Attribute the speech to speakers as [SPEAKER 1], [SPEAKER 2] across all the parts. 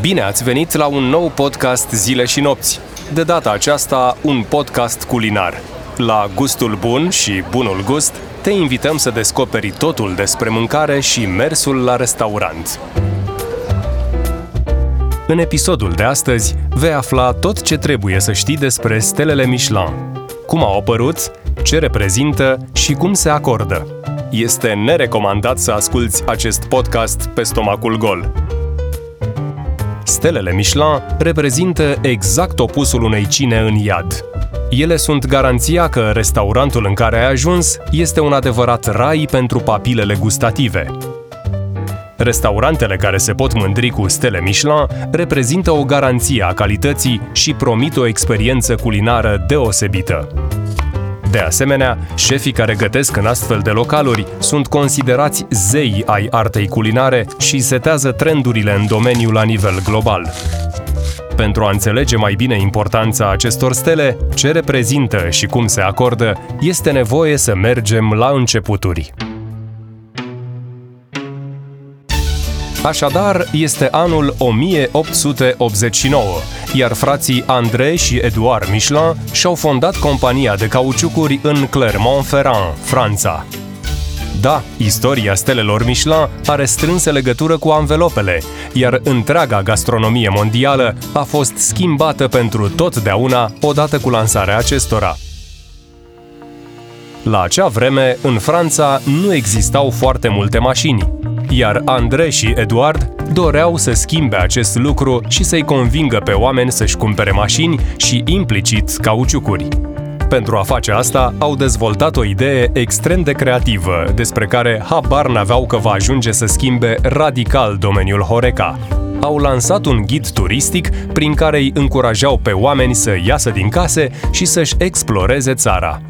[SPEAKER 1] Bine ați venit la un nou podcast Zile și Nopți. De data aceasta, un podcast culinar. La Gustul Bun și Bunul Gust, te invităm să descoperi totul despre mâncare și mersul la restaurant. În episodul de astăzi vei afla tot ce trebuie să știi despre stelele Michelin, cum au apărut, ce reprezintă și cum se acordă. Este nerecomandat să asculți acest podcast pe stomacul gol. Stelele Michelin reprezintă exact opusul unei cine în iad. Ele sunt garanția că restaurantul în care ai ajuns este un adevărat rai pentru papilele gustative. Restaurantele care se pot mândri cu stele Michelin reprezintă o garanție a calității și promit o experiență culinară deosebită. De asemenea, șefii care gătesc în astfel de localuri sunt considerați zei ai artei culinare și setează trendurile în domeniu la nivel global. Pentru a înțelege mai bine importanța acestor stele, ce reprezintă și cum se acordă, este nevoie să mergem la începuturi. Așadar, este anul 1889, iar frații André și Eduard Michelin și-au fondat compania de cauciucuri în Clermont-Ferrand, Franța. Da, istoria stelelor Michelin are strânse legătură cu anvelopele, iar întreaga gastronomie mondială a fost schimbată pentru totdeauna odată cu lansarea acestora. La acea vreme, în Franța, nu existau foarte multe mașini, iar André și Eduard doreau să schimbe acest lucru și să-i convingă pe oameni să-și cumpere mașini și implicit cauciucuri. Pentru a face asta, au dezvoltat o idee extrem de creativă, despre care habar n-aveau că va ajunge să schimbe radical domeniul Horeca. Au lansat un ghid turistic prin care îi încurajau pe oameni să iasă din case și să-și exploreze țara.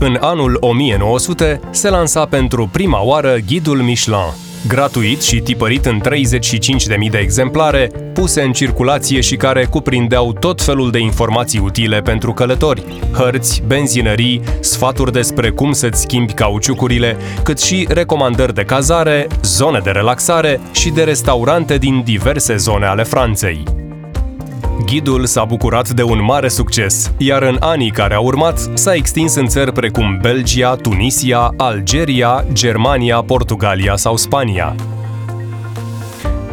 [SPEAKER 1] În anul 1900 se lansa pentru prima oară ghidul Michelin, gratuit și tipărit în 35.000 de exemplare, puse în circulație și care cuprindeau tot felul de informații utile pentru călători, hărți, benzinării, sfaturi despre cum să-ți schimbi cauciucurile, cât și recomandări de cazare, zone de relaxare și de restaurante din diverse zone ale Franței. Ghidul s-a bucurat de un mare succes, iar în anii care au urmat s-a extins în țări precum Belgia, Tunisia, Algeria, Germania, Portugalia sau Spania.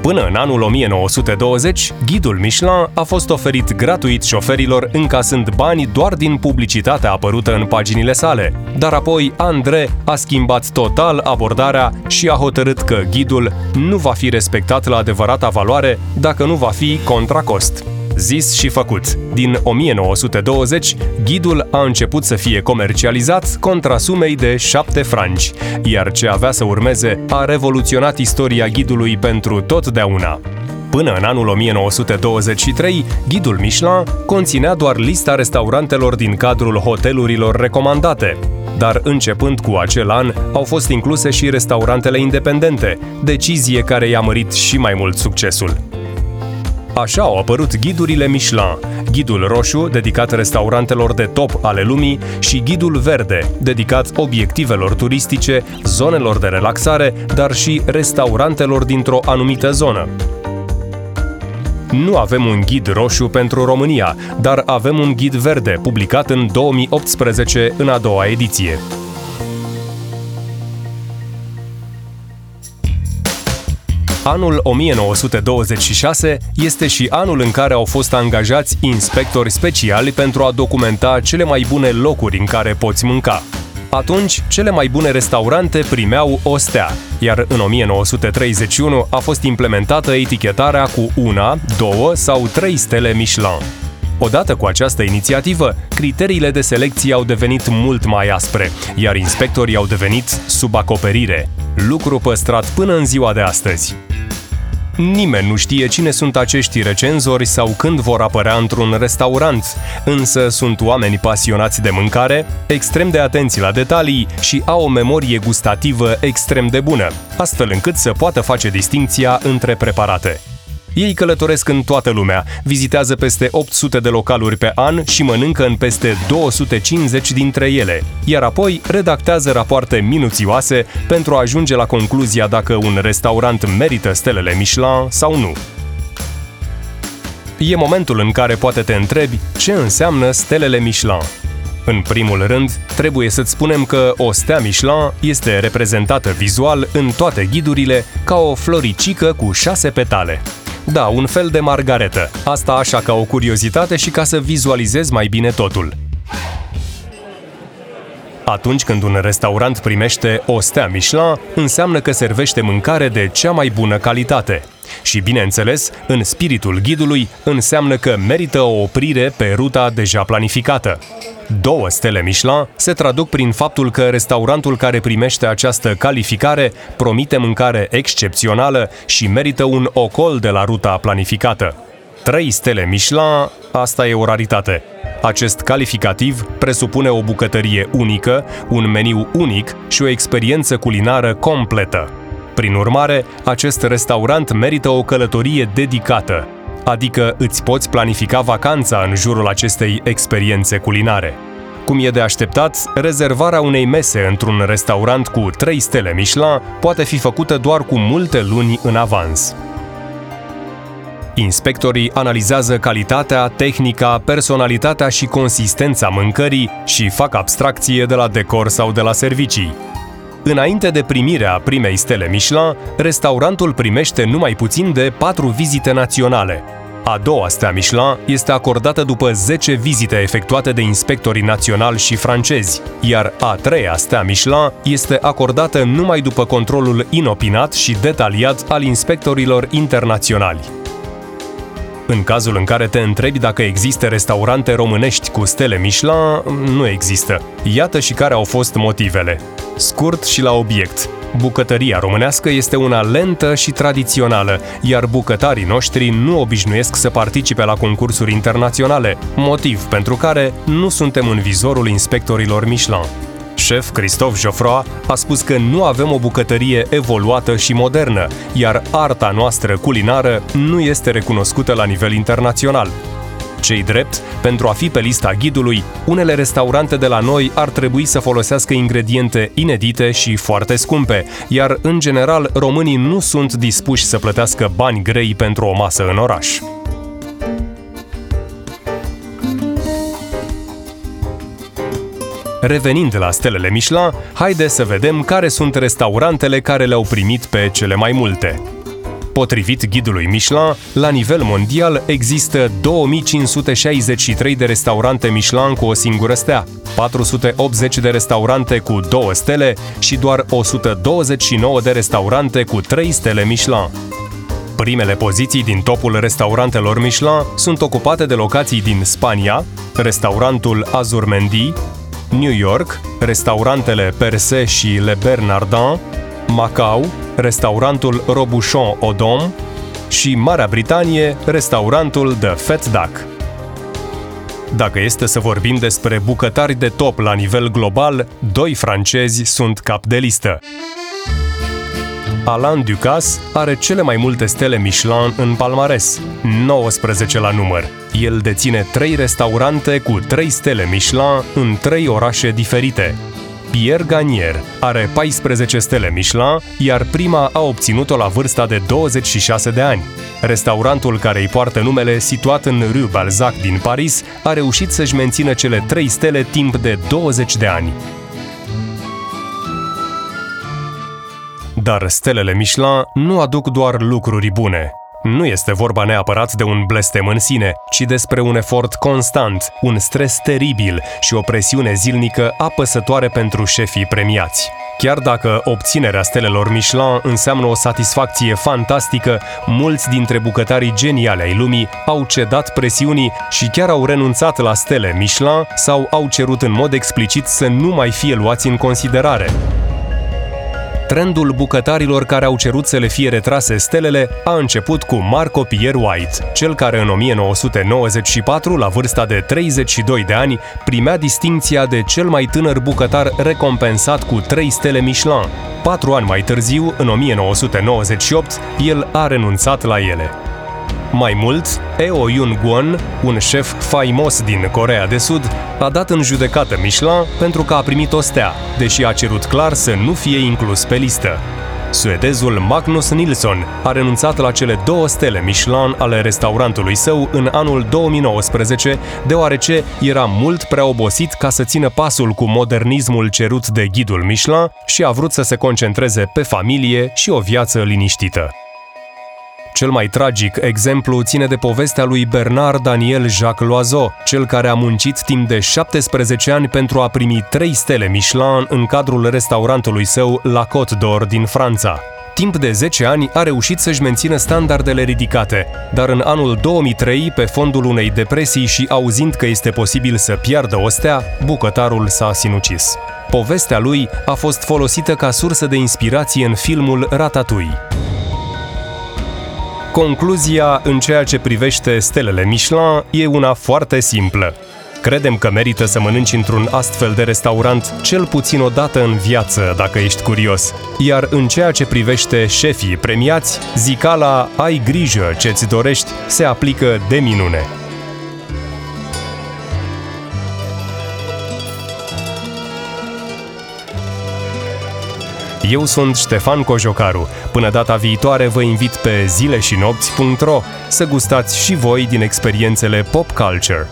[SPEAKER 1] Până în anul 1920, ghidul Michelin a fost oferit gratuit șoferilor încasând bani doar din publicitatea apărută în paginile sale. Dar apoi André a schimbat total abordarea și a hotărât că ghidul nu va fi respectat la adevărata valoare dacă nu va fi contra cost. Zis și făcut. Din 1920, ghidul a început să fie comercializat contra sumei de 7 franci, iar ce avea să urmeze a revoluționat istoria ghidului pentru totdeauna. Până în anul 1923, ghidul Michelin conținea doar lista restaurantelor din cadrul hotelurilor recomandate, dar începând cu acel an au fost incluse și restaurantele independente, decizie care i-a mărit și mai mult succesul. Așa au apărut ghidurile Michelin, ghidul roșu, dedicat restaurantelor de top ale lumii, și ghidul verde, dedicat obiectivelor turistice, zonelor de relaxare, dar și restaurantelor dintr-o anumită zonă. Nu avem un ghid roșu pentru România, dar avem un ghid verde, publicat în 2018 în a doua ediție. Anul 1926 este și anul în care au fost angajați inspectori speciali pentru a documenta cele mai bune locuri în care poți mânca. Atunci, cele mai bune restaurante primeau o stea, iar în 1931 a fost implementată etichetarea cu una, două sau trei stele Michelin. Odată cu această inițiativă, criteriile de selecție au devenit mult mai aspre, iar inspectorii au devenit sub acoperire, lucru păstrat până în ziua de astăzi. Nimeni nu știe cine sunt acești recenzori sau când vor apărea într-un restaurant, însă sunt oameni pasionați de mâncare, extrem de atenți la detalii și au o memorie gustativă extrem de bună, astfel încât să poată face distinția între preparate. Ei călătoresc în toată lumea, vizitează peste 800 de localuri pe an și mănâncă în peste 250 dintre ele, iar apoi redactează rapoarte minuțioase pentru a ajunge la concluzia dacă un restaurant merită stelele Michelin sau nu. E momentul în care poate te întrebi ce înseamnă stelele Michelin. În primul rând, trebuie să-ți spunem că o stea Michelin este reprezentată vizual în toate ghidurile ca o floricică cu șase petale. Da, un fel de margaretă. Asta așa ca o curiozitate și ca să vizualizezi mai bine totul. Atunci când un restaurant primește o stea Michelin, înseamnă că servește mâncare de cea mai bună calitate. Și bineînțeles, în spiritul ghidului, înseamnă că merită o oprire pe ruta deja planificată. Două stele Michelin se traduc prin faptul că restaurantul care primește această calificare promite mâncare excepțională și merită un ocol de la ruta planificată. Trei stele Michelin, asta e o raritate. Acest calificativ presupune o bucătărie unică, un meniu unic și o experiență culinară completă. Prin urmare, acest restaurant merită o călătorie dedicată, adică îți poți planifica vacanța în jurul acestei experiențe culinare. Cum e de așteptat, rezervarea unei mese într-un restaurant cu 3 stele Michelin poate fi făcută doar cu multe luni în avans. Inspectorii analizează calitatea, tehnica, personalitatea și consistența mâncării și fac abstracție de la decor sau de la servicii. Înainte de primirea primei stele Michelin, restaurantul primește numai puțin de 4 vizite naționale. A doua stea Michelin este acordată după 10 vizite efectuate de inspectorii naționali și francezi, iar a treia stea Michelin este acordată numai după controlul inopinat și detaliat al inspectorilor internaționali. În cazul în care te întrebi dacă există restaurante românești cu stele Michelin, nu există. Iată și care au fost motivele. Scurt și la obiect. Bucătăria românească este una lentă și tradițională, iar bucătarii noștri nu obișnuiesc să participe la concursuri internaționale, motiv pentru care nu suntem în vizorul inspectorilor Michelin. Șef Christophe Geoffroy a spus că nu avem o bucătărie evoluată și modernă, iar arta noastră culinară nu este recunoscută la nivel internațional. Cei drept, pentru a fi pe lista ghidului, unele restaurante de la noi ar trebui să folosească ingrediente inedite și foarte scumpe, iar în general românii nu sunt dispuși să plătească bani grei pentru o masă în oraș. Revenind la stelele Michelin, haide să vedem care sunt restaurantele care le-au primit pe cele mai multe. Potrivit ghidului Michelin, la nivel mondial există 2563 de restaurante Michelin cu o singură stea, 480 de restaurante cu două stele și doar 129 de restaurante cu 3 stele Michelin. Primele poziții din topul restaurantelor Michelin sunt ocupate de locații din Spania, restaurantul Azurmendi, New York, restaurantele Perse și Le Bernardin, Macau, restaurantul Robuchon Odom și Marea Britanie, restaurantul The Fat Duck. Dacă este să vorbim despre bucătari de top la nivel global, doi francezi sunt cap de listă. Alain Ducasse are cele mai multe stele Michelin în palmares, 19 la număr. El deține 3 restaurante cu 3 stele Michelin în 3 orașe diferite. Pierre Gagnier are 14 stele Michelin, iar prima a obținut-o la vârsta de 26 de ani. Restaurantul care îi poartă numele, situat în Rue Balzac din Paris, a reușit să-și mențină cele 3 stele timp de 20 de ani. Dar stelele Michelin nu aduc doar lucruri bune. Nu este vorba neapărat de un blestem în sine, ci despre un efort constant, un stres teribil și o presiune zilnică apăsătoare pentru șefii premiați. Chiar dacă obținerea stelelor Michelin înseamnă o satisfacție fantastică, mulți dintre bucătarii geniale ai lumii au cedat presiunii și chiar au renunțat la stele Michelin sau au cerut în mod explicit să nu mai fie luați în considerare. Trendul bucătarilor care au cerut să le fie retrase stelele a început cu Marco Pierre White, cel care în 1994, la vârsta de 32 de ani, primea distinția de cel mai tânăr bucătar recompensat cu 3 stele Michelin. Patru ani mai târziu, în 1998, el a renunțat la ele. Mai mult, Eo Yun Gwon, un șef faimos din Corea de Sud, a dat în judecată Michelin pentru că a primit o stea, deși a cerut clar să nu fie inclus pe listă. Suedezul Magnus Nilsson a renunțat la cele două stele Michelin ale restaurantului său în anul 2019, deoarece era mult prea obosit ca să țină pasul cu modernismul cerut de ghidul Michelin și a vrut să se concentreze pe familie și o viață liniștită. Cel mai tragic exemplu ține de povestea lui Bernard Daniel Jacques Loiseau, cel care a muncit timp de 17 ani pentru a primi 3 stele Michelin în cadrul restaurantului său La Côte d'Or din Franța. Timp de 10 ani a reușit să-și mențină standardele ridicate, dar în anul 2003, pe fondul unei depresii și auzind că este posibil să piardă o stea, bucătarul s-a sinucis. Povestea lui a fost folosită ca sursă de inspirație în filmul Ratatouille. Concluzia în ceea ce privește stelele Michelin e una foarte simplă. Credem că merită să mănânci într-un astfel de restaurant cel puțin o dată în viață, dacă ești curios. Iar în ceea ce privește șefii premiați, zicala ai grijă ce-ți dorești se aplică de minune. Eu sunt Ștefan Cojocaru. Până data viitoare vă invit pe zileșinopți.ro să gustați și voi din experiențele pop culture.